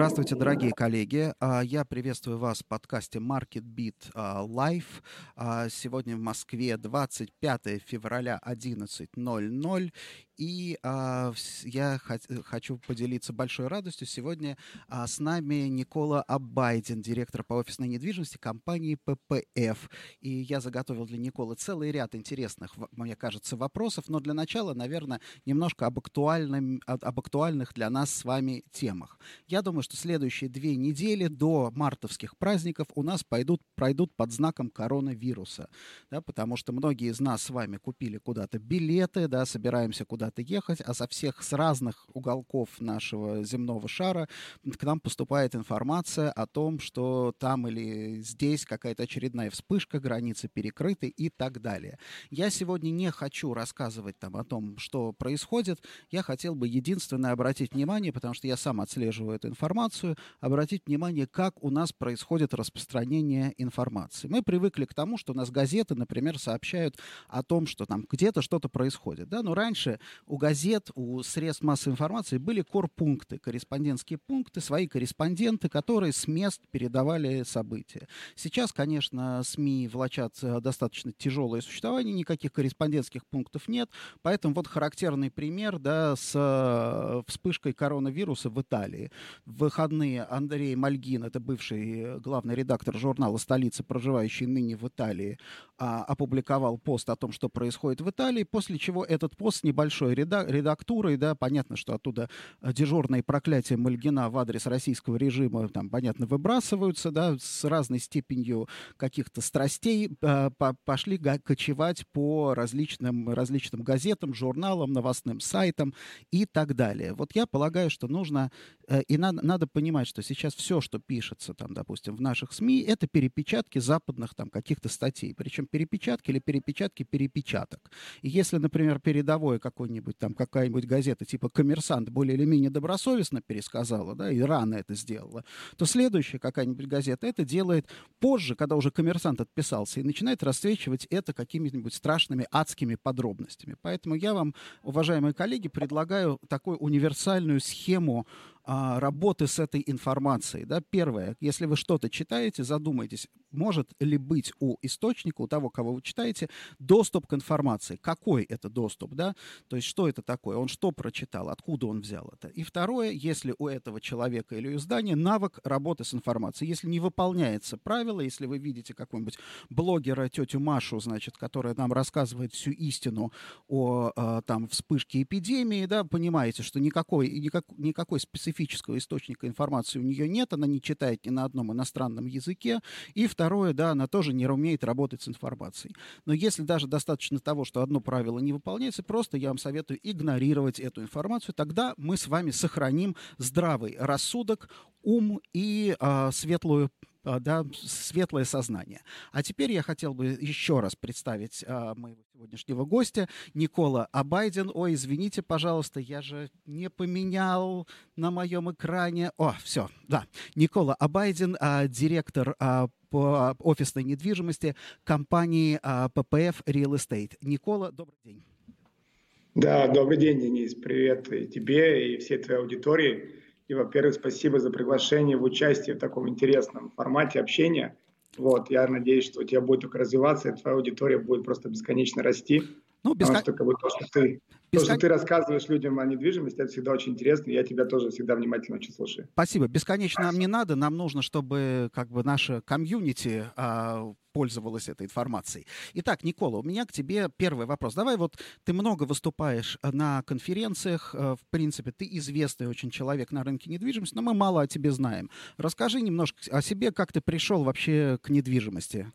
Здравствуйте, дорогие коллеги. А, я приветствую вас в подкасте Market Beat а, Live. А, сегодня в Москве 25 февраля 11.00. И я хочу поделиться большой радостью. Сегодня с нами Никола Абайдин, директор по офисной недвижимости компании ППФ. И я заготовил для Николы целый ряд интересных, мне кажется, вопросов. Но для начала, наверное, немножко об, актуальном, об актуальных для нас с вами темах. Я думаю, что следующие две недели до мартовских праздников у нас пойдут, пройдут под знаком коронавируса. Да, потому что многие из нас с вами купили куда-то билеты, да, собираемся куда-то ехать, а со всех, с разных уголков нашего земного шара к нам поступает информация о том, что там или здесь какая-то очередная вспышка, границы перекрыты и так далее. Я сегодня не хочу рассказывать там о том, что происходит. Я хотел бы единственное обратить внимание, потому что я сам отслеживаю эту информацию, обратить внимание, как у нас происходит распространение информации. Мы привыкли к тому, что у нас газеты, например, сообщают о том, что там где-то что-то происходит. Да? Но раньше у газет, у средств массовой информации были корпункты, корреспондентские пункты, свои корреспонденты, которые с мест передавали события. Сейчас, конечно, СМИ влачат э, достаточно тяжелое существование, никаких корреспондентских пунктов нет, поэтому вот характерный пример да, с э, вспышкой коронавируса в Италии. Выходные Андрей Мальгин, это бывший главный редактор журнала «Столица», проживающий ныне в Италии, а, опубликовал пост о том, что происходит в Италии, после чего этот пост с небольшой редактурой, да, понятно, что оттуда э, дежурные проклятия Мальгина в адрес российского режима, там, понятно, выбрасываются, да, с разной степенью каких-то страстей э, пошли кочевать по различным, различным газетам, журналам, новостным сайтам и так далее. Вот я полагаю, что нужно, э, и надо, надо понимать, что сейчас все, что пишется, там, допустим, в наших СМИ, это перепечатки западных там каких-то статей, причем перепечатки или перепечатки перепечаток. И если, например, передовое какой-нибудь там какая-нибудь газета типа «Коммерсант» более или менее добросовестно пересказала, да, и рано это сделала, то следующая какая-нибудь газета это делает позже, когда уже «Коммерсант» отписался, и начинает расцвечивать это какими-нибудь страшными адскими подробностями. Поэтому я вам, уважаемые коллеги, предлагаю такую универсальную схему а, работы с этой информацией. Да? Первое, если вы что-то читаете, задумайтесь, может ли быть у источника, у того, кого вы читаете, доступ к информации. Какой это доступ? Да? То есть что это такое? Он что прочитал? Откуда он взял это? И второе, если у этого человека или издания навык работы с информацией. Если не выполняется правило, если вы видите какого-нибудь блогера, тетю Машу, значит, которая нам рассказывает всю истину о а, там, вспышке эпидемии, да, понимаете, что никакой, никак, никакой специфического источника информации у нее нет, она не читает ни на одном иностранном языке. И второе, да, она тоже не умеет работать с информацией. Но если даже достаточно того, что одно правило не выполняется, просто я вам советую игнорировать эту информацию, тогда мы с вами сохраним здравый рассудок, ум и э, светлую да, светлое сознание. А теперь я хотел бы еще раз представить а, моего сегодняшнего гостя, Никола Абайден. Ой, извините, пожалуйста, я же не поменял на моем экране. О, все, да. Никола Абайден, а, директор а, по офисной недвижимости компании а, PPF Real Estate. Никола, добрый день. Да, добрый день, Денис. Привет и тебе, и всей твоей аудитории. И, во-первых, спасибо за приглашение в участие в таком интересном формате общения. Вот, я надеюсь, что у тебя будет только развиваться, и твоя аудитория будет просто бесконечно расти. Ну, бескон... Потому что как бы, то, что ты, Бескон... то, что ты рассказываешь людям о недвижимости, это всегда очень интересно, и я тебя тоже всегда внимательно очень слушаю. Спасибо. Бесконечно нам не надо, нам нужно, чтобы как бы наша комьюнити а, пользовалась этой информацией. Итак, Никола, у меня к тебе первый вопрос. Давай вот ты много выступаешь на конференциях, э, в принципе, ты известный очень человек на рынке недвижимости, но мы мало о тебе знаем. Расскажи немножко о себе, как ты пришел вообще к недвижимости.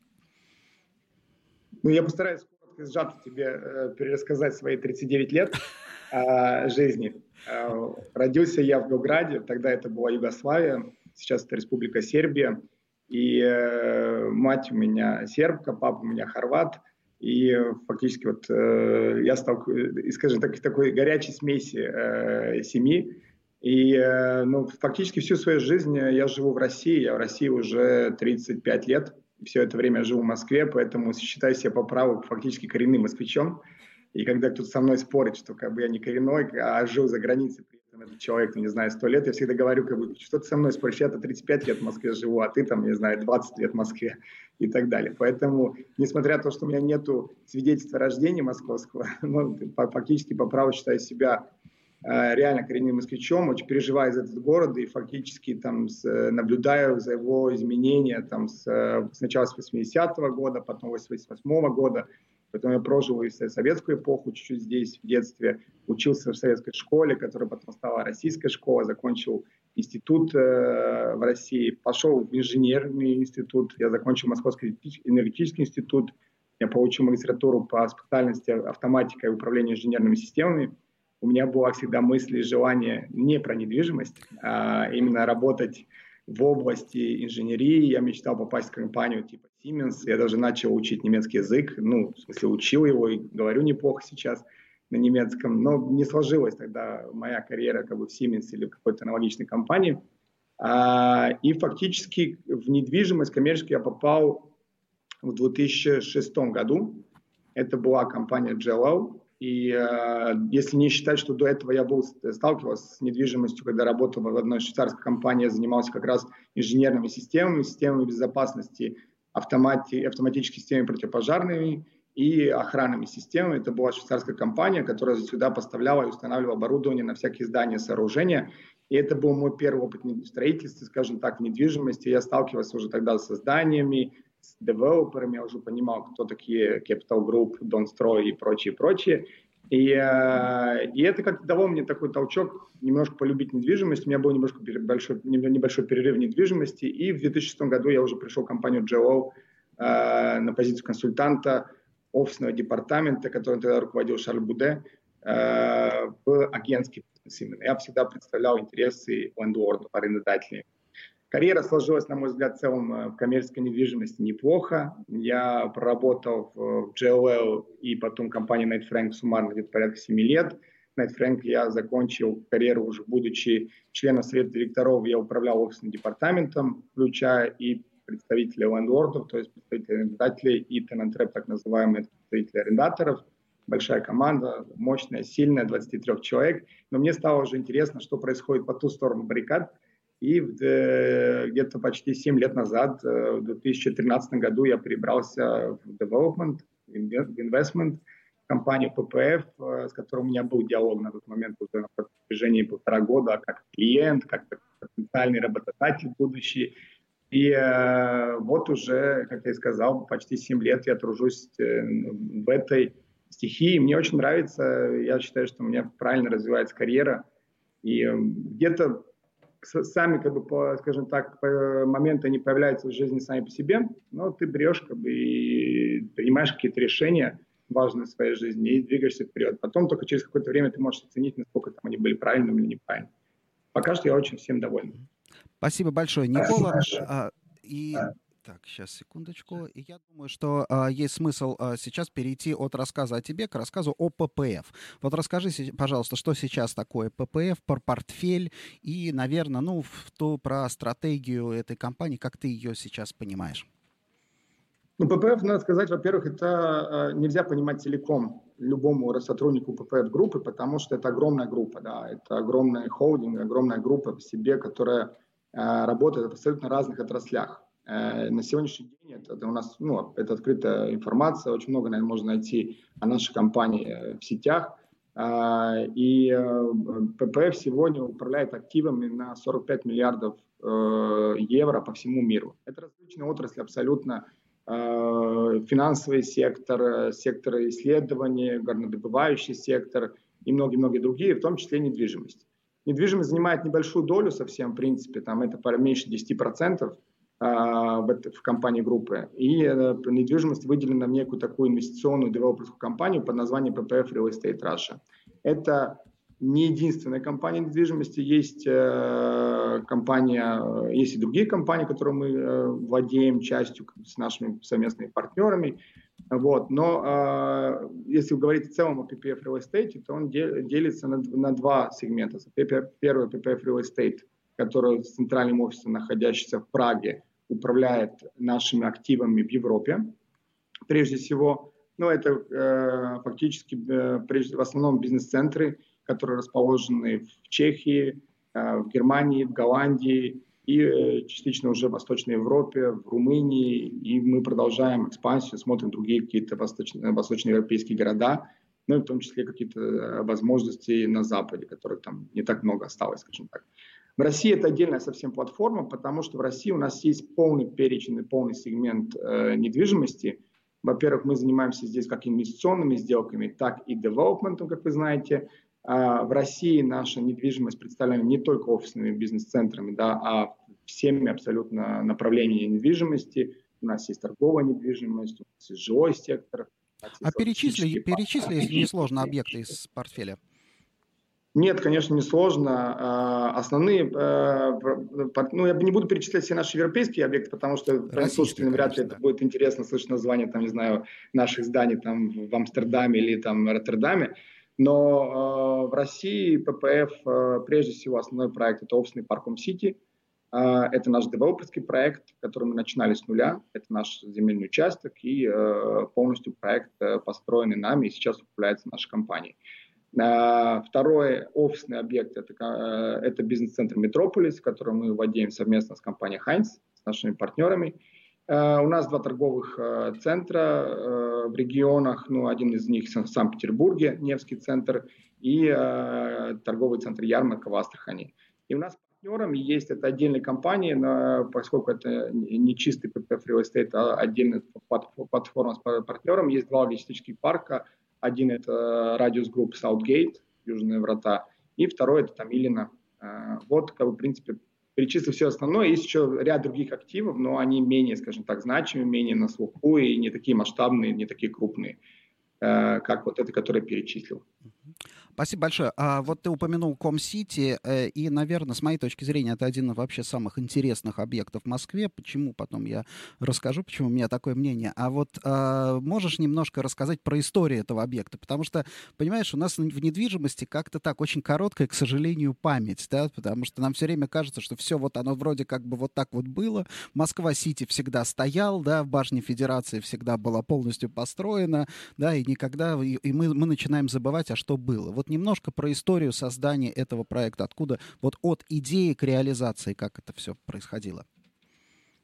Ну, я постараюсь сжато тебе э, перерассказать свои 39 лет э, жизни. Э, родился я в Белграде, тогда это была Югославия, сейчас это Республика Сербия. И э, мать у меня сербка, папа у меня хорват. И фактически вот э, я стал, э, скажем так, такой горячей смеси э, семьи. И э, ну, фактически всю свою жизнь я живу в России. Я в России уже 35 лет. Все это время живу в Москве, поэтому считаю себя по праву фактически коренным москвичом. И когда кто-то со мной спорит, что как бы я не коренной, а жил за границей, при этом этот человек, ну, не знаю, 100 лет, я всегда говорю, как бы, что ты со мной споришь, я-то 35 лет в Москве живу, а ты там, не знаю, 20 лет в Москве и так далее. Поэтому, несмотря на то, что у меня нету свидетельства рождения московского, ну, фактически по праву считаю себя реально коренным москвичом, очень переживаю за этот город и фактически там с, наблюдаю за его изменения там с, сначала с 80-го года, потом 88-го года, Поэтому я прожил и советскую эпоху чуть-чуть здесь, в детстве. Учился в советской школе, которая потом стала российской школой. Закончил институт э, в России. Пошел в инженерный институт. Я закончил Московский энергетический институт. Я получил магистратуру по специальности автоматика и управление инженерными системами. У меня была всегда мысль и желание не про недвижимость, а именно работать в области инженерии. Я мечтал попасть в компанию типа Siemens. Я даже начал учить немецкий язык. Ну, в смысле, учил его и говорю неплохо сейчас на немецком. Но не сложилась тогда моя карьера как бы в Siemens или в какой-то аналогичной компании. А, и фактически в недвижимость коммерческую я попал в 2006 году. Это была компания JLL. И э, если не считать, что до этого я был сталкивался с недвижимостью, когда работал в одной швейцарской компании, я занимался как раз инженерными системами, системами безопасности, автомати, автоматическими системами противопожарными и охранными системами. Это была швейцарская компания, которая сюда поставляла и устанавливала оборудование на всякие здания, сооружения. И это был мой первый опыт в строительстве, скажем так, в недвижимости. Я сталкивался уже тогда с зданиями, с девелоперами, я уже понимал, кто такие Capital Group, Донстрой и прочие, прочие. И, э, и это как-то дало мне такой толчок немножко полюбить недвижимость. У меня был немножко большой, небольшой перерыв в недвижимости. И в 2006 году я уже пришел в компанию GLO э, на позицию консультанта офисного департамента, которым тогда руководил Шарль Буде, э, в агентский бизнес именно. Я всегда представлял интересы лендлордов, арендодателей. Карьера сложилась, на мой взгляд, в целом э, в коммерческой недвижимости неплохо. Я проработал в JLL и потом компании Knight Frank суммарно где-то порядка 7 лет. Knight Frank я закончил карьеру уже будучи членом совета директоров. Я управлял офисным департаментом, включая и представителей лендвордов, то есть представителей арендодателей и tenant rep, так называемые представители арендаторов. Большая команда, мощная, сильная, 23 человек. Но мне стало уже интересно, что происходит по ту сторону баррикад – и где-то почти 7 лет назад, э, в 2013 году, я перебрался в development, в investment, компанию PPF, э, с которой у меня был диалог на тот момент уже на протяжении полтора года, как клиент, как потенциальный работодатель будущий. И э, вот уже, как я и сказал, почти 7 лет я тружусь э, в этой стихии. Мне очень нравится, я считаю, что у меня правильно развивается карьера. И э, где-то сами, как бы, по, скажем так, по моменты они появляются в жизни сами по себе, но ты берешь как бы, и принимаешь какие-то решения важные в своей жизни и двигаешься вперед. Потом только через какое-то время ты можешь оценить, насколько там они были правильными или неправильными. Пока что я очень всем доволен. Спасибо большое, Никола. А, и так, сейчас, секундочку. И я думаю, что а, есть смысл а, сейчас перейти от рассказа о тебе к рассказу о ППФ. Вот расскажи, пожалуйста, что сейчас такое ППФ, про портфель и, наверное, ну, в то, про стратегию этой компании, как ты ее сейчас понимаешь? Ну, ППФ, надо сказать, во-первых, это э, нельзя понимать целиком любому сотруднику ППФ группы, потому что это огромная группа, да, это огромный холдинг, огромная группа в себе, которая э, работает в абсолютно разных отраслях. Э, на сегодняшний день это, у нас ну, это открытая информация, очень много, наверное, можно найти о нашей компании э, в сетях. А, и э, ППФ сегодня управляет активами на 45 миллиардов евро по всему миру. Это различные отрасли абсолютно финансовый сектор, сектор исследований, горнодобывающий сектор и многие-многие другие, в том числе недвижимость. Недвижимость занимает небольшую долю совсем, в принципе, там это меньше 10%, а, в, в компании группы. И э, недвижимость выделена в некую такую инвестиционную девелоперскую компанию под названием PPF Real Estate Russia. Это не единственная компания недвижимости, есть э, компания, есть и другие компании, которые мы э, владеем частью с нашими совместными партнерами. Вот. Но э, если говорить в целом о PPF Real Estate, то он делится на, на два сегмента. Первый PPF Real Estate – который с центральным офисом, находящийся в Праге, управляет нашими активами в Европе. Прежде всего, ну, это э, фактически э, прежде, в основном бизнес-центры которые расположены в Чехии, э, в Германии, в Голландии и э, частично уже в Восточной Европе, в Румынии. И мы продолжаем экспансию, смотрим другие какие-то восточно- восточноевропейские города, ну и в том числе какие-то возможности на Западе, которых там не так много осталось, скажем так. В России это отдельная совсем платформа, потому что в России у нас есть полный перечень и полный сегмент э, недвижимости. Во-первых, мы занимаемся здесь как инвестиционными сделками, так и девелопментом, как вы знаете. А в России наша недвижимость представлена не только офисными бизнес-центрами, да, а всеми абсолютно направлениями недвижимости. У нас есть торговая недвижимость, у нас есть жилой сектор. А перечисли, перечисли, если не сложно, объекты из портфеля. Нет, конечно, не сложно. А, основные, э, ну, я не буду перечислять все наши европейские объекты, потому что слушателям вряд ли это будет интересно слышать название, там, не знаю, наших зданий там в Амстердаме или там Роттердаме. Но э, в России ППФ, э, прежде всего, основной проект – это офисный парк Сити. Это наш девелоперский проект, который мы начинали с нуля. Это наш земельный участок и полностью проект построенный нами и сейчас управляется нашей компанией. Второй офисный объект это, э, это бизнес-центр Метрополис, который мы владеем совместно с компанией Хайнс, с нашими партнерами. А, у нас два торговых э, центра э, в регионах, ну, один из них в Санкт-Петербурге, Невский центр, и торговый центр Ярмарка в Астрахани. И у нас партнерами есть это отдельные компании, но поскольку это не чистый PPF Real Estate, а отдельная платформа с партнером, есть два логистических парка – один это радиус групп Southgate, Южные врата, и второй это Тамилина. Э, вот, как бы, в принципе, перечислив все основное. Есть еще ряд других активов, но они менее, скажем так, значимые, менее на слуху и не такие масштабные, не такие крупные, э, как вот это, которое перечислил. Спасибо большое. А вот ты упомянул Ком-Сити, э, и, наверное, с моей точки зрения, это один из вообще самых интересных объектов в Москве. Почему? Потом я расскажу, почему у меня такое мнение. А вот э, можешь немножко рассказать про историю этого объекта? Потому что, понимаешь, у нас в недвижимости как-то так очень короткая, к сожалению, память, да, потому что нам все время кажется, что все вот оно вроде как бы вот так вот было. Москва-Сити всегда стоял, да, в башне Федерации всегда была полностью построена, да, и никогда, и мы, мы начинаем забывать, а что было. Вот вот немножко про историю создания этого проекта, откуда вот от идеи к реализации, как это все происходило.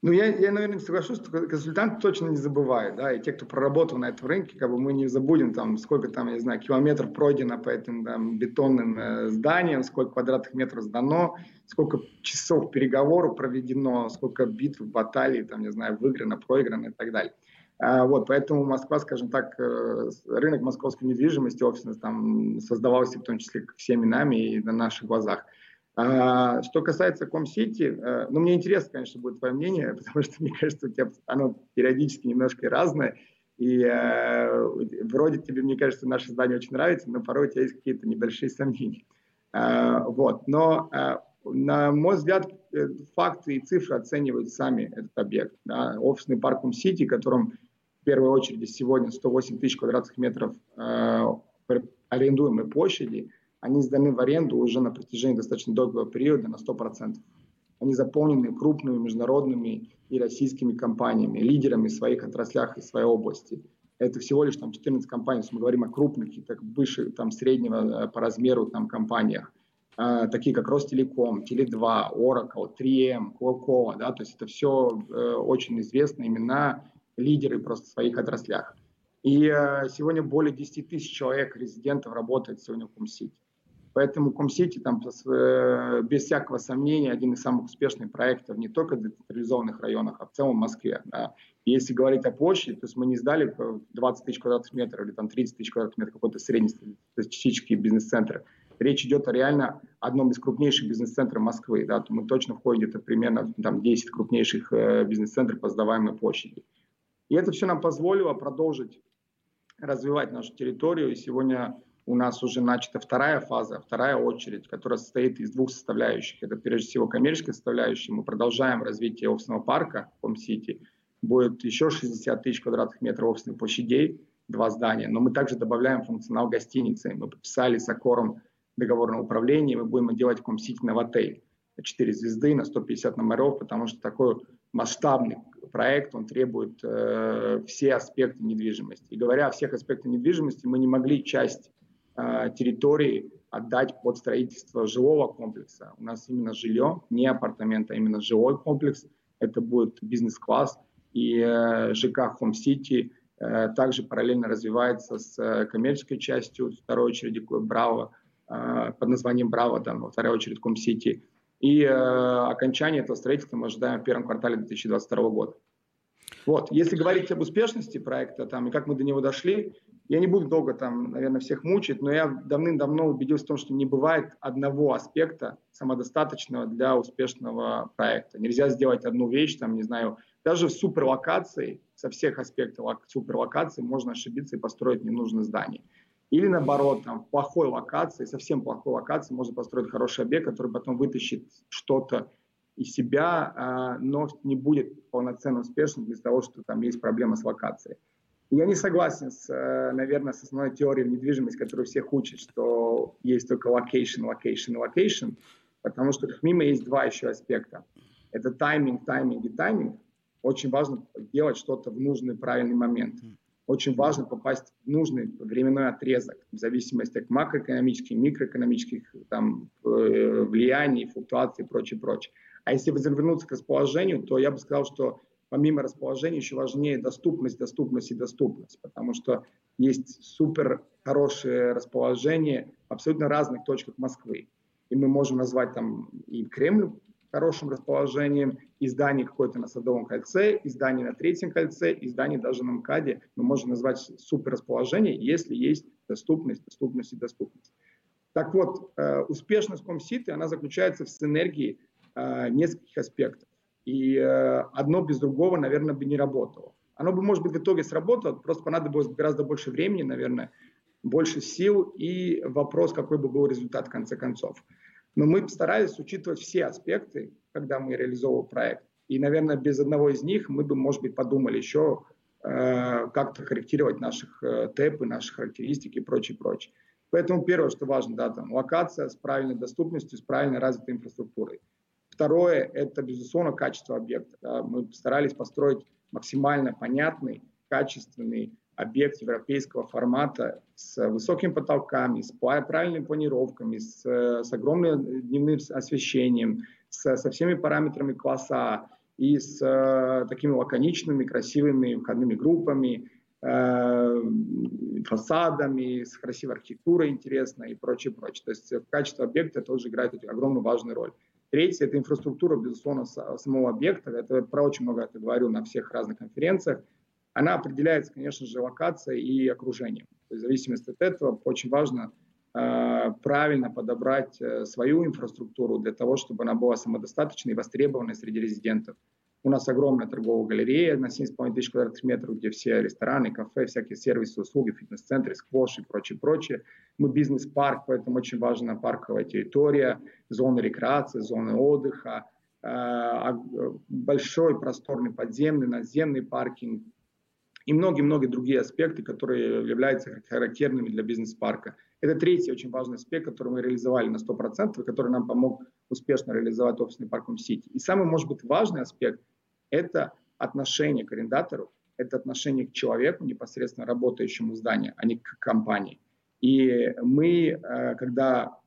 Ну, я, я, наверное, соглашусь, что консультант точно не забывает, да, и те, кто проработал на этом рынке, как бы мы не забудем, там, сколько там, я не знаю, километров пройдено по этим там, бетонным э, зданиям, сколько квадратных метров сдано, сколько часов переговоров проведено, сколько битв, баталий, там, не знаю, выиграно, проиграно и так далее. А, вот, поэтому Москва, скажем так, э, рынок московской недвижимости офисный там создавался в том числе всеми нами и на наших глазах. А, что касается Ком-Сити, э, ну, мне интересно, конечно, будет твое мнение, потому что, мне кажется, у тебя оно периодически немножко разное, и э, вроде тебе, мне кажется, наше здание очень нравится, но порой у тебя есть какие-то небольшие сомнения. А, вот, но, э, на мой взгляд, факты и цифры оценивают сами этот объект. Да? Офисный парк Ком-Сити, которым в первой очереди сегодня 108 тысяч квадратных метров э, арендуемой площади, они сданы в аренду уже на протяжении достаточно долгого периода на 100%. Они заполнены крупными международными и российскими компаниями, лидерами в своих отраслях и своей области. Это всего лишь там 14 компаний, если мы говорим о крупных и так выше там, среднего э, по размеру там, компаниях, э, такие как Ростелеком, Теле2, Oracle, 3M, Coca-Cola, да, то есть это все э, очень известные имена, лидеры просто в своих отраслях. И э, сегодня более 10 тысяч человек, резидентов, работает сегодня в Кумсити. Поэтому Кумсити там э, без всякого сомнения один из самых успешных проектов не только в децентрализованных районах, а в целом в Москве. Да. если говорить о площади, то есть мы не сдали 20 тысяч квадратных метров или там 30 тысяч квадратных метров какой-то среднестатистический бизнес-центр. Речь идет о реально одном из крупнейших бизнес-центров Москвы. Да, мы точно входим где-то примерно там, 10 крупнейших э, бизнес-центров по сдаваемой площади. И это все нам позволило продолжить развивать нашу территорию. И сегодня у нас уже начата вторая фаза, вторая очередь, которая состоит из двух составляющих. Это прежде всего коммерческая составляющая. Мы продолжаем развитие офисного парка в Хом-Сити. Будет еще 60 тысяч квадратных метров офисных площадей, два здания. Но мы также добавляем функционал гостиницы. Мы подписали с Акором договор на управление, мы будем делать Хом-Сити новотель. 4 звезды на 150 номеров, потому что такой масштабный проект, он требует э, все аспекты недвижимости. И говоря о всех аспектах недвижимости, мы не могли часть э, территории отдать под строительство жилого комплекса. У нас именно жилье, не апартамент, а именно жилой комплекс. Это будет бизнес-класс. И э, ЖК Home City э, также параллельно развивается с э, коммерческой частью, в второй очереди Браво, э, под названием Браво, там, во второй очередь Home City. И э, окончание этого строительства мы ожидаем в первом квартале 2022 года. Вот. Если говорить об успешности проекта там, и как мы до него дошли, я не буду долго там, наверное, всех мучить, но я давным-давно убедился в том, что не бывает одного аспекта самодостаточного для успешного проекта. Нельзя сделать одну вещь, там, не знаю, даже в суперлокации, со всех аспектов суперлокации можно ошибиться и построить ненужное здание. Или наоборот, там, в плохой локации, совсем плохой локации можно построить хороший объект, который потом вытащит что-то из себя, а, но не будет полноценно успешным из-за того, что там есть проблема с локацией. Я не согласен, с, э, наверное, с основной теорией недвижимости, которую всех учат, что есть только location, location, location, потому что мимо есть два еще аспекта. Это тайминг, тайминг и тайминг. Очень важно делать что-то в нужный, правильный момент. Очень важно попасть в нужный временной отрезок, в зависимости от макроэкономических, микроэкономических там, э, влияний, флуктуаций и прочее, прочее. А если вернуться к расположению, то я бы сказал, что помимо расположения еще важнее доступность, доступность и доступность, потому что есть супер хорошее расположение в абсолютно разных точках Москвы. И мы можем назвать там и Кремль хорошим расположением, и здание какое-то на Садовом кольце, и здание на Третьем кольце, и здание даже на МКАДе. Мы можем назвать супер расположение, если есть доступность, доступность и доступность. Так вот, э, успешность Комситы, она заключается в синергии э, нескольких аспектов. И э, одно без другого, наверное, бы не работало. Оно бы, может быть, в итоге сработало, просто понадобилось гораздо больше времени, наверное, больше сил и вопрос, какой бы был результат в конце концов. Но мы постарались учитывать все аспекты, когда мы реализовывали проект. И, наверное, без одного из них мы бы, может быть, подумали еще, э, как-то корректировать наших э, ТЭПы, наши характеристики и прочее, прочее. Поэтому первое, что важно, да, там локация с правильной доступностью, с правильно развитой инфраструктурой. Второе – это, безусловно, качество объекта. Да. Мы постарались построить максимально понятный, качественный объект европейского формата с высокими потолками, с правильными планировками, с, с огромным дневным освещением, с, со всеми параметрами класса и с э, такими лаконичными, красивыми входными группами, э, фасадами, с красивой архитектурой интересной и прочее, прочее. То есть качество объекта тоже играет огромную важную роль. Третье – это инфраструктура, безусловно, самого объекта. Это про очень много это говорю на всех разных конференциях. Она определяется, конечно же, локацией и окружением. То есть в зависимости от этого очень важно э, правильно подобрать э, свою инфраструктуру для того, чтобы она была самодостаточной и востребованной среди резидентов. У нас огромная торговая галерея на 7,5 тысяч квадратных метров, где все рестораны, кафе, всякие сервисы, услуги, фитнес-центры, сквош и прочее, прочее. Мы бизнес-парк, поэтому очень важна парковая территория, зоны рекреации, зоны отдыха, э, а, большой просторный подземный, наземный паркинг и многие-многие другие аспекты, которые являются характерными для бизнес-парка. Это третий очень важный аспект, который мы реализовали на 100%, и который нам помог успешно реализовать офисный парк Сити. И самый, может быть, важный аспект это отношение к арендатору, это отношение к человеку, непосредственно работающему в здании, а не к компании. И мы, э, когда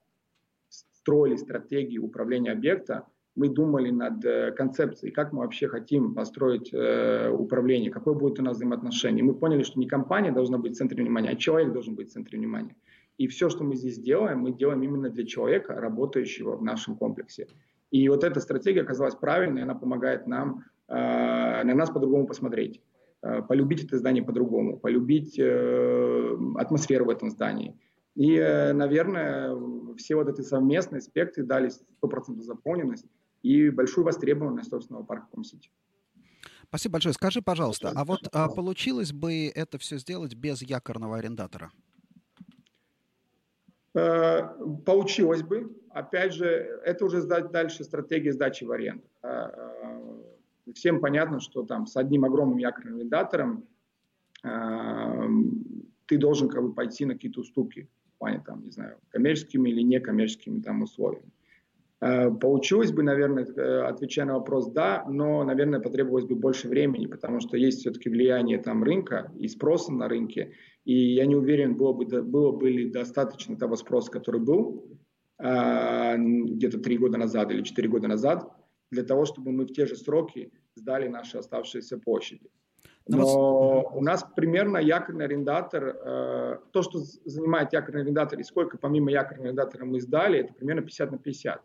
строили стратегию управления объекта, мы думали над э, концепцией, как мы вообще хотим построить э, управление, какое будет у нас взаимоотношение. Мы поняли, что не компания должна быть в центре внимания, а человек должен быть в центре внимания. И все, что мы здесь делаем, мы делаем именно для человека, работающего в нашем комплексе. И вот эта стратегия оказалась правильной, она помогает нам Э, на нас по-другому посмотреть, э, полюбить это здание по-другому, полюбить э, атмосферу в этом здании. И, наверное, все вот эти совместные аспекты дали 100% заполненность и большую востребованность собственного парка Ком-Сити. Спасибо большое. Скажи, пожалуйста, а вот а, получилось бы это все сделать без якорного арендатора? Получилось бы. Опять же, это уже дальше стратегия сдачи в аренду всем понятно, что там с одним огромным якорным арендатором э, ты должен как бы пойти на какие-то уступки в плане там, не знаю, коммерческими или некоммерческими там условиями. Э, получилось бы, наверное, э, отвечая на вопрос, да, но, наверное, потребовалось бы больше времени, потому что есть все-таки влияние там рынка и спроса на рынке, и я не уверен, было бы, было бы ли достаточно того спроса, который был э, где-то три года назад или четыре года назад, для того, чтобы мы в те же сроки сдали наши оставшиеся площади. Ну Но у нас примерно якорный арендатор, э, то, что занимает якорный арендатор и сколько помимо якорного арендатора мы сдали, это примерно 50 на 50.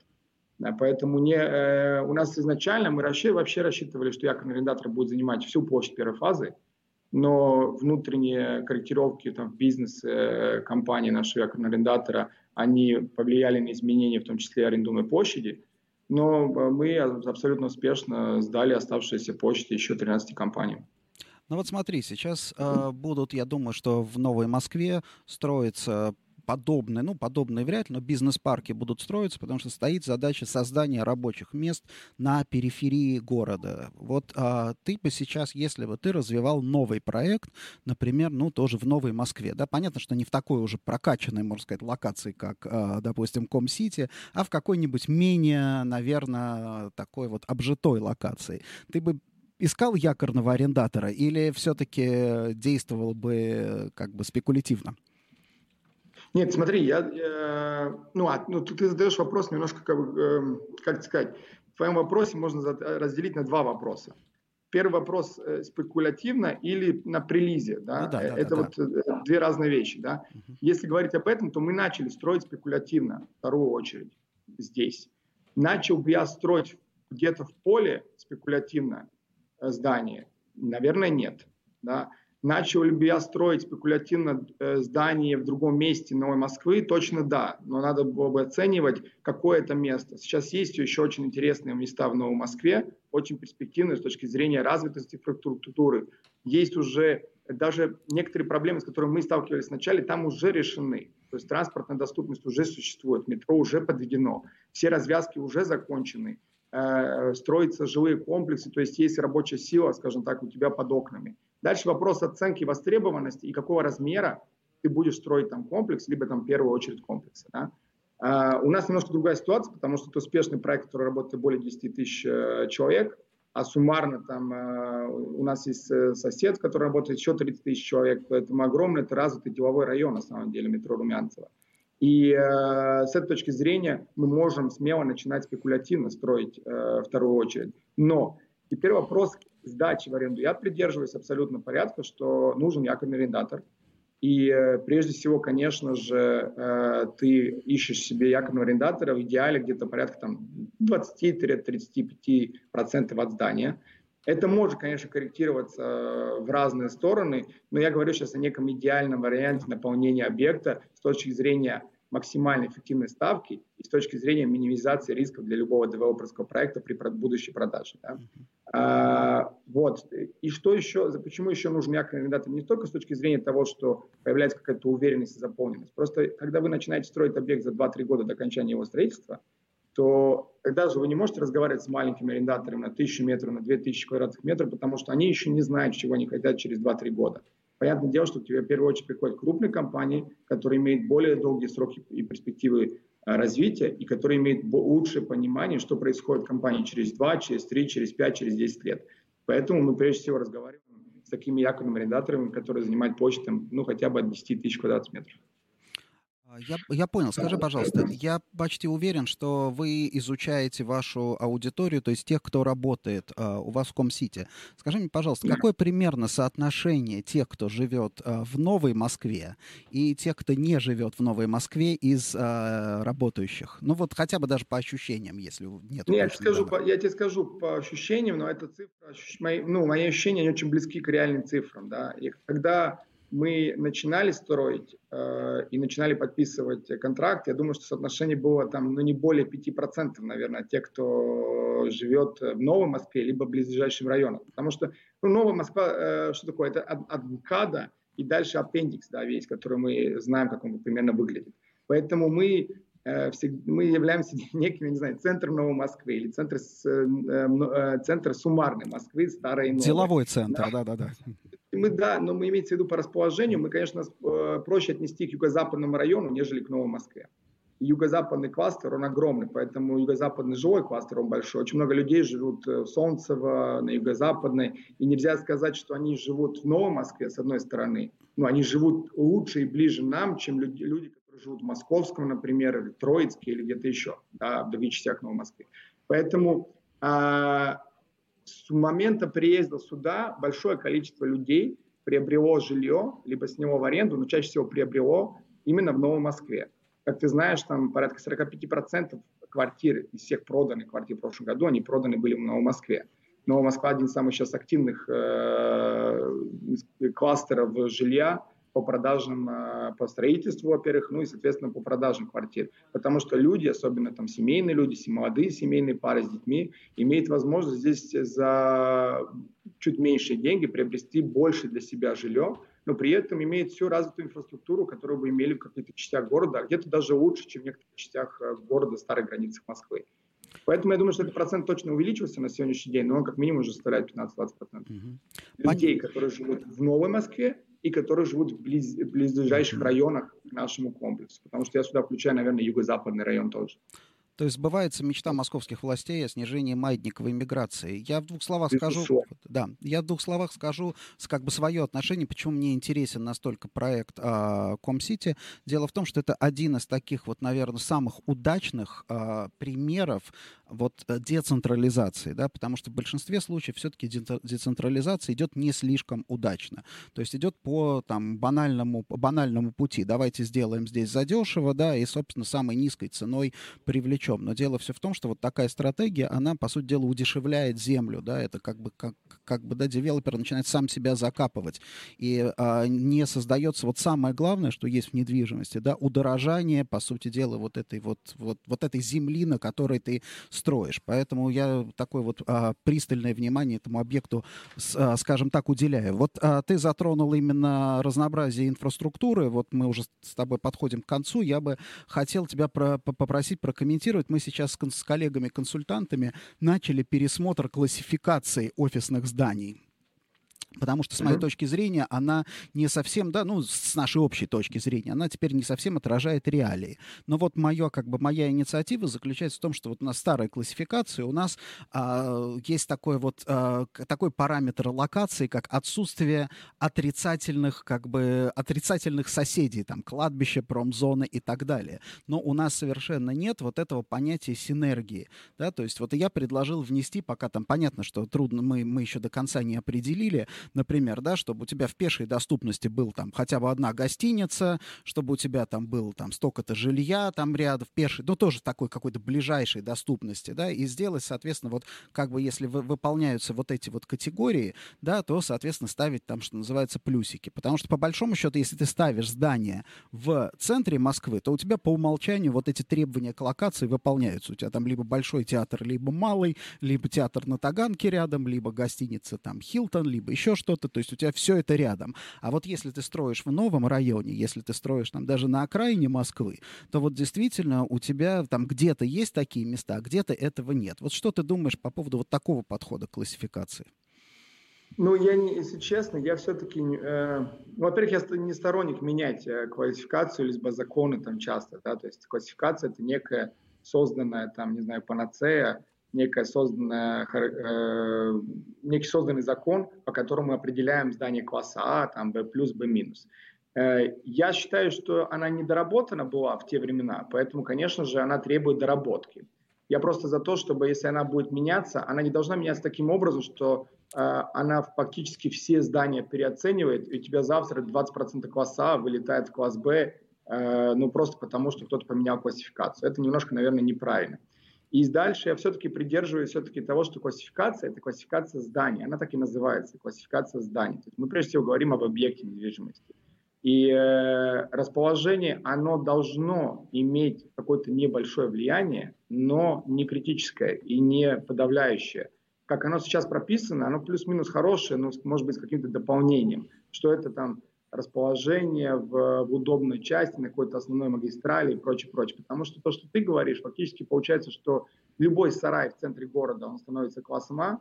Поэтому не, э, у нас изначально мы расчет, вообще рассчитывали, что якорный арендатор будет занимать всю площадь первой фазы, но внутренние корректировки там, в бизнесе э, компании нашего якорного арендатора, они повлияли на изменения, в том числе арендуемой площади, но э, мы абсолютно успешно сдали оставшиеся площади еще 13 компаниям. Ну вот смотри, сейчас э, будут, я думаю, что в Новой Москве строится подобные, ну, подобные вряд ли, но бизнес-парки будут строиться, потому что стоит задача создания рабочих мест на периферии города. Вот а, ты бы сейчас, если бы ты развивал новый проект, например, ну, тоже в Новой Москве, да, понятно, что не в такой уже прокачанной, можно сказать, локации, как, а, допустим, Ком-Сити, а в какой-нибудь менее, наверное, такой вот обжитой локации. Ты бы искал якорного арендатора или все-таки действовал бы как бы спекулятивно? Нет, смотри, я, я ну, а, ну, ты, задаешь вопрос немножко, как, э, как сказать, в твоем вопросе можно разделить на два вопроса. Первый вопрос э, спекулятивно или на прилизе, да? Ну, да, да Это да, вот да. Э, две разные вещи, да. Угу. Если говорить об этом, то мы начали строить спекулятивно, вторую очередь, здесь. Начал бы я строить где-то в поле спекулятивно э, здание? Наверное, нет, да. Начал ли бы я строить спекулятивно э, здание в другом месте Новой Москвы? Точно да, но надо было бы оценивать, какое это место. Сейчас есть еще очень интересные места в Новой Москве, очень перспективные с точки зрения развитости инфраструктуры. Есть уже даже некоторые проблемы, с которыми мы сталкивались вначале, там уже решены. То есть транспортная доступность уже существует, метро уже подведено, все развязки уже закончены, э, строятся жилые комплексы, то есть есть рабочая сила, скажем так, у тебя под окнами. Дальше вопрос оценки востребованности и какого размера ты будешь строить там комплекс, либо там в первую очередь комплексы. Да? Uh, у нас немножко другая ситуация, потому что это успешный проект, который работает более 10 тысяч uh, человек, а суммарно там uh, у нас есть э, сосед, который работает еще 30 тысяч человек, поэтому огромный, это развитый деловой район на самом деле, метро Румянцево. И э, с этой точки зрения мы можем смело начинать спекулятивно строить э, вторую очередь. Но теперь вопрос, сдачи в аренду, я придерживаюсь абсолютно порядка, что нужен якорный арендатор. И э, прежде всего, конечно же, э, ты ищешь себе якорного арендатора в идеале где-то порядка там, 20-35% от здания. Это может, конечно, корректироваться э, в разные стороны, но я говорю сейчас о неком идеальном варианте наполнения объекта с точки зрения максимально эффективной ставки и с точки зрения минимизации рисков для любого девелоперского проекта при будущей продаже. Да? А, вот. И что еще, почему еще нужен якорный арендатор? Не только с точки зрения того, что появляется какая-то уверенность и заполненность. Просто когда вы начинаете строить объект за 2-3 года до окончания его строительства, то тогда же вы не можете разговаривать с маленькими арендаторами на 1000 метров, на 2000 квадратных метров, потому что они еще не знают, чего они хотят через 2-3 года. Понятное дело, что тебе в первую очередь приходят крупные компании, которые имеют более долгие сроки и перспективы а, развития, и которые имеют лучшее понимание, что происходит в компании через 2, через 3, через 5, через 10 лет. Поэтому мы прежде всего разговариваем с такими якорными арендаторами, которые занимают площадь ну, хотя бы от 10 тысяч квадратных метров. А, я, я понял. Скажи, пожалуйста, я почти уверен, что вы изучаете вашу аудиторию, то есть тех, кто работает uh, у вас в Комсити. Скажи мне, пожалуйста, какое примерно соотношение тех, кто живет uh, в Новой Москве, и тех, кто не живет в Новой Москве из uh, работающих? Ну вот хотя бы даже по ощущениям, если нет. Нет, я, скажу, по, я тебе скажу по ощущениям, но это цифра, мои, ну, мои ощущения, они очень близки к реальным цифрам. Да? И когда мы начинали строить э, и начинали подписывать контракт, я думаю, что соотношение было там, ну, не более 5%, наверное, тех, кто живет в Новой Москве, либо в близлежащем районах. Потому что, ну, Новая Москва, э, что такое? Это от, от МКАДа и дальше аппендикс, да, весь, который мы знаем, как он примерно выглядит. Поэтому мы э, мы являемся неким, не знаю, центром Новой Москвы или центр, э, э, центр суммарной Москвы, старой Новой. Деловой центр, да-да-да мы, да, но мы имеется в виду по расположению, мы, конечно, э, проще отнести к юго-западному району, нежели к Новой Москве. юго-западный кластер, он огромный, поэтому юго-западный жилой кластер, он большой. Очень много людей живут в Солнцево, на юго-западной, и нельзя сказать, что они живут в Новой Москве, с одной стороны, но они живут лучше и ближе нам, чем люди, люди которые живут в Московском, например, или Троицке, или где-то еще, да, в других частях Новой Москвы. Поэтому а, с момента приезда сюда большое количество людей приобрело жилье, либо сняло в аренду, но чаще всего приобрело именно в Новой Москве. Как ты знаешь, там порядка 45% квартир из всех проданных квартир в прошлом году, они проданы были в Новой Москве. Новая Москва один из самых сейчас активных э, кластеров жилья по продажам, э, по строительству, во-первых, ну и, соответственно, по продажам квартир. Потому что люди, особенно там семейные люди, молодые семейные пары с детьми, имеют возможность здесь за чуть меньшие деньги приобрести больше для себя жилье, но при этом имеет всю развитую инфраструктуру, которую вы имели в каких-то частях города, а где-то даже лучше, чем в некоторых частях э, города, старых границах Москвы. Поэтому я думаю, что этот процент точно увеличился на сегодняшний день, но он как минимум уже составляет 15-20%. Угу. Людей, которые живут в Новой Москве и которые живут в, близ, близлежащих районах к нашему комплексу. Потому что я сюда включаю, наверное, юго-западный район тоже. То есть сбывается мечта московских властей о снижении маятниковой миграции. Я в двух словах скажу, да, я в двух словах скажу как бы свое отношение, почему мне интересен настолько проект э, Комсити. Дело в том, что это один из таких вот, наверное, самых удачных э, примеров вот э, децентрализации, да, потому что в большинстве случаев все-таки децентрализация идет не слишком удачно. То есть идет по там банальному, банальному пути. Давайте сделаем здесь задешево, да, и, собственно, самой низкой ценой привлечем чем. Но дело все в том, что вот такая стратегия, она, по сути дела, удешевляет землю, да, это как бы, как, как бы, да, девелопер начинает сам себя закапывать. И а, не создается вот самое главное, что есть в недвижимости, да, удорожание, по сути дела, вот этой вот, вот, вот этой земли, на которой ты строишь. Поэтому я такое вот а, пристальное внимание этому объекту, с, а, скажем так, уделяю. Вот а, ты затронул именно разнообразие инфраструктуры, вот мы уже с тобой подходим к концу, я бы хотел тебя про, попросить прокомментировать комментировать. Мы сейчас с коллегами-консультантами начали пересмотр классификации офисных зданий. Потому что, с моей mm-hmm. точки зрения, она не совсем, да, ну, с нашей общей точки зрения, она теперь не совсем отражает реалии. Но вот мое, как бы, моя инициатива заключается в том, что вот у нас старая классификация, у нас а, есть такой вот, а, такой параметр локации, как отсутствие отрицательных, как бы, отрицательных соседей, там, кладбище, промзоны и так далее. Но у нас совершенно нет вот этого понятия синергии, да, то есть вот я предложил внести, пока там понятно, что трудно, мы, мы еще до конца не определили, например, да, чтобы у тебя в пешей доступности был там хотя бы одна гостиница, чтобы у тебя там был там столько-то жилья там рядом, в пешей, ну, тоже такой какой-то ближайшей доступности, да, и сделать, соответственно, вот как бы если вы, выполняются вот эти вот категории, да, то, соответственно, ставить там, что называется, плюсики. Потому что, по большому счету, если ты ставишь здание в центре Москвы, то у тебя по умолчанию вот эти требования к локации выполняются. У тебя там либо большой театр, либо малый, либо театр на Таганке рядом, либо гостиница там Хилтон, либо еще еще что-то, то есть у тебя все это рядом. А вот если ты строишь в новом районе, если ты строишь там даже на окраине Москвы, то вот действительно у тебя там где-то есть такие места, а где-то этого нет. Вот что ты думаешь по поводу вот такого подхода к классификации? Ну, я, не, если честно, я все-таки, э, во-первых, я не сторонник менять э, классификацию, либо законы там часто, да, то есть классификация это некая созданная там, не знаю, панацея, некая созданная, э, некий созданный закон, по которому мы определяем здание класса А, там B+, B-. Э, я считаю, что она недоработана была в те времена, поэтому, конечно же, она требует доработки. Я просто за то, чтобы если она будет меняться, она не должна меняться таким образом, что э, она фактически все здания переоценивает, и у тебя завтра 20% класса А вылетает в класс Б, э, ну просто потому, что кто-то поменял классификацию. Это немножко, наверное, неправильно. И дальше я все-таки придерживаюсь все-таки того, что классификация – это классификация зданий. Она так и называется – классификация зданий. То есть мы прежде всего говорим об объекте недвижимости. И э, расположение, оно должно иметь какое-то небольшое влияние, но не критическое и не подавляющее. Как оно сейчас прописано, оно плюс-минус хорошее, но может быть с каким-то дополнением. Что это там расположение в, в удобной части, на какой-то основной магистрали и прочее, прочее. Потому что то, что ты говоришь, фактически получается, что любой сарай в центре города, он становится классом А,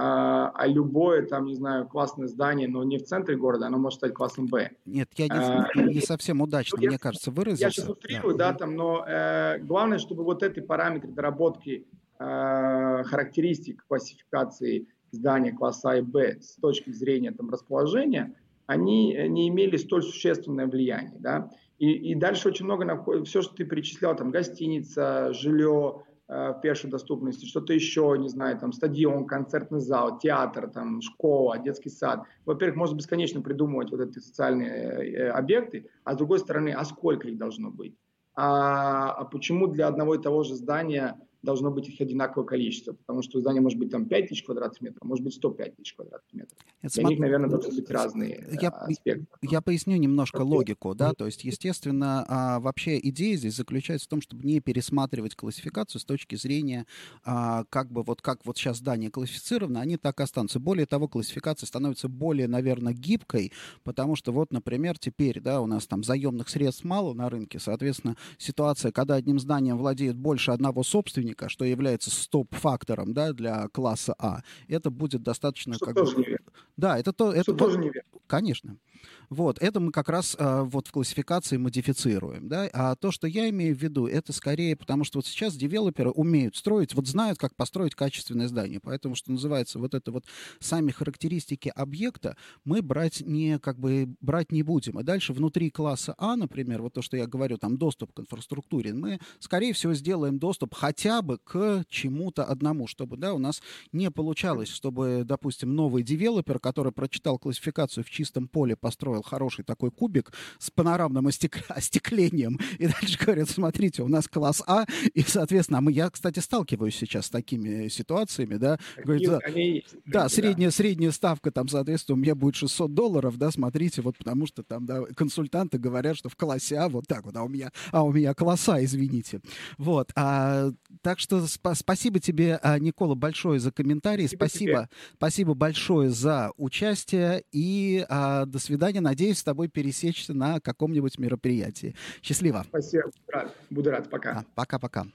а, а любое, там, не знаю, классное здание, но не в центре города, оно может стать классом Б. Нет, я не, а, не совсем удачно, ну, мне кажется, выразился. Я сейчас утрирую, да, да там, но э, главное, чтобы вот эти параметры доработки э, характеристик классификации здания класса А и Б с точки зрения там, расположения, они не имели столь существенное влияние, да. И, и дальше очень много, все, что ты перечислял, там, гостиница, жилье, Э, пешей доступности, что-то еще, не знаю, там стадион, концертный зал, театр, там школа, детский сад. Во-первых, можно бесконечно придумывать вот эти социальные э, объекты, а с другой стороны, а сколько их должно быть? А, а почему для одного и того же здания должно быть их одинаковое количество, потому что здание может быть там 5 тысяч квадратных метров, может быть 105 тысяч квадратных метров. Это Для см... них, наверное, должны быть разные я, аспекты. Я поясню немножко логику, да, то есть, естественно, а, вообще идея здесь заключается в том, чтобы не пересматривать классификацию с точки зрения, а, как бы вот как вот сейчас здания классифицированы, они так и останутся. Более того, классификация становится более, наверное, гибкой, потому что вот, например, теперь, да, у нас там заемных средств мало на рынке, соответственно, ситуация, когда одним зданием владеет больше одного собственника, собственника, что является стоп-фактором да, для класса А, это будет достаточно... Что как тоже бы... неверно. Да, это то... Что это тоже неверно. Конечно. Вот, это мы как раз а, вот в классификации модифицируем, да, а то, что я имею в виду, это скорее потому, что вот сейчас девелоперы умеют строить, вот знают, как построить качественное здание, поэтому, что называется, вот это вот сами характеристики объекта мы брать не, как бы, брать не будем, и дальше внутри класса А, например, вот то, что я говорю, там, доступ к инфраструктуре, мы, скорее всего, сделаем доступ хотя бы к чему-то одному, чтобы, да, у нас не получалось, чтобы, допустим, новый девелопер, который прочитал классификацию в чистом поле, построил хороший такой кубик с панорамным остек... остеклением. И дальше говорят, смотрите, у нас класс А, и, соответственно, а мы, я, кстати, сталкиваюсь сейчас с такими ситуациями, да. Говорит, да, да, средняя, средняя ставка там, соответственно, у меня будет 600 долларов, да, смотрите, вот потому что там, да, консультанты говорят, что в классе А вот так вот, а у меня, а у меня класса, извините. Вот, а, так что сп- спасибо тебе, а, Никола, большое за комментарий, спасибо, спасибо, спасибо большое за участие и а, до свидания, надеюсь с тобой пересечься на каком-нибудь мероприятии. Счастливо. Спасибо. Рад. Буду рад. Пока. Пока-пока.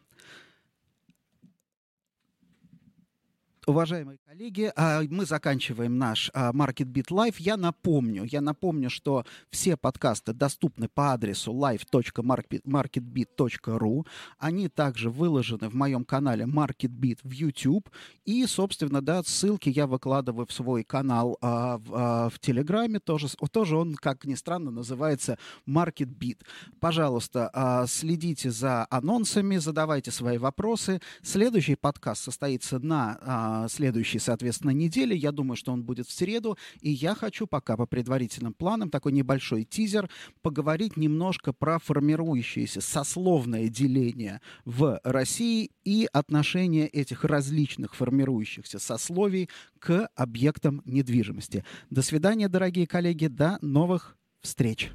Уважаемые коллеги, а, мы заканчиваем наш а, Market Beat Live. Я напомню, я напомню, что все подкасты доступны по адресу live.marketbeat.ru. Они также выложены в моем канале Market Beat в YouTube. И, собственно, да, ссылки я выкладываю в свой канал а, в, а, в Телеграме. Тоже, тоже он, как ни странно, называется Market Beat. Пожалуйста, следите за анонсами, задавайте свои вопросы. Следующий подкаст состоится на следующей, соответственно, неделе. Я думаю, что он будет в среду. И я хочу пока по предварительным планам, такой небольшой тизер, поговорить немножко про формирующееся сословное деление в России и отношение этих различных формирующихся сословий к объектам недвижимости. До свидания, дорогие коллеги. До новых встреч.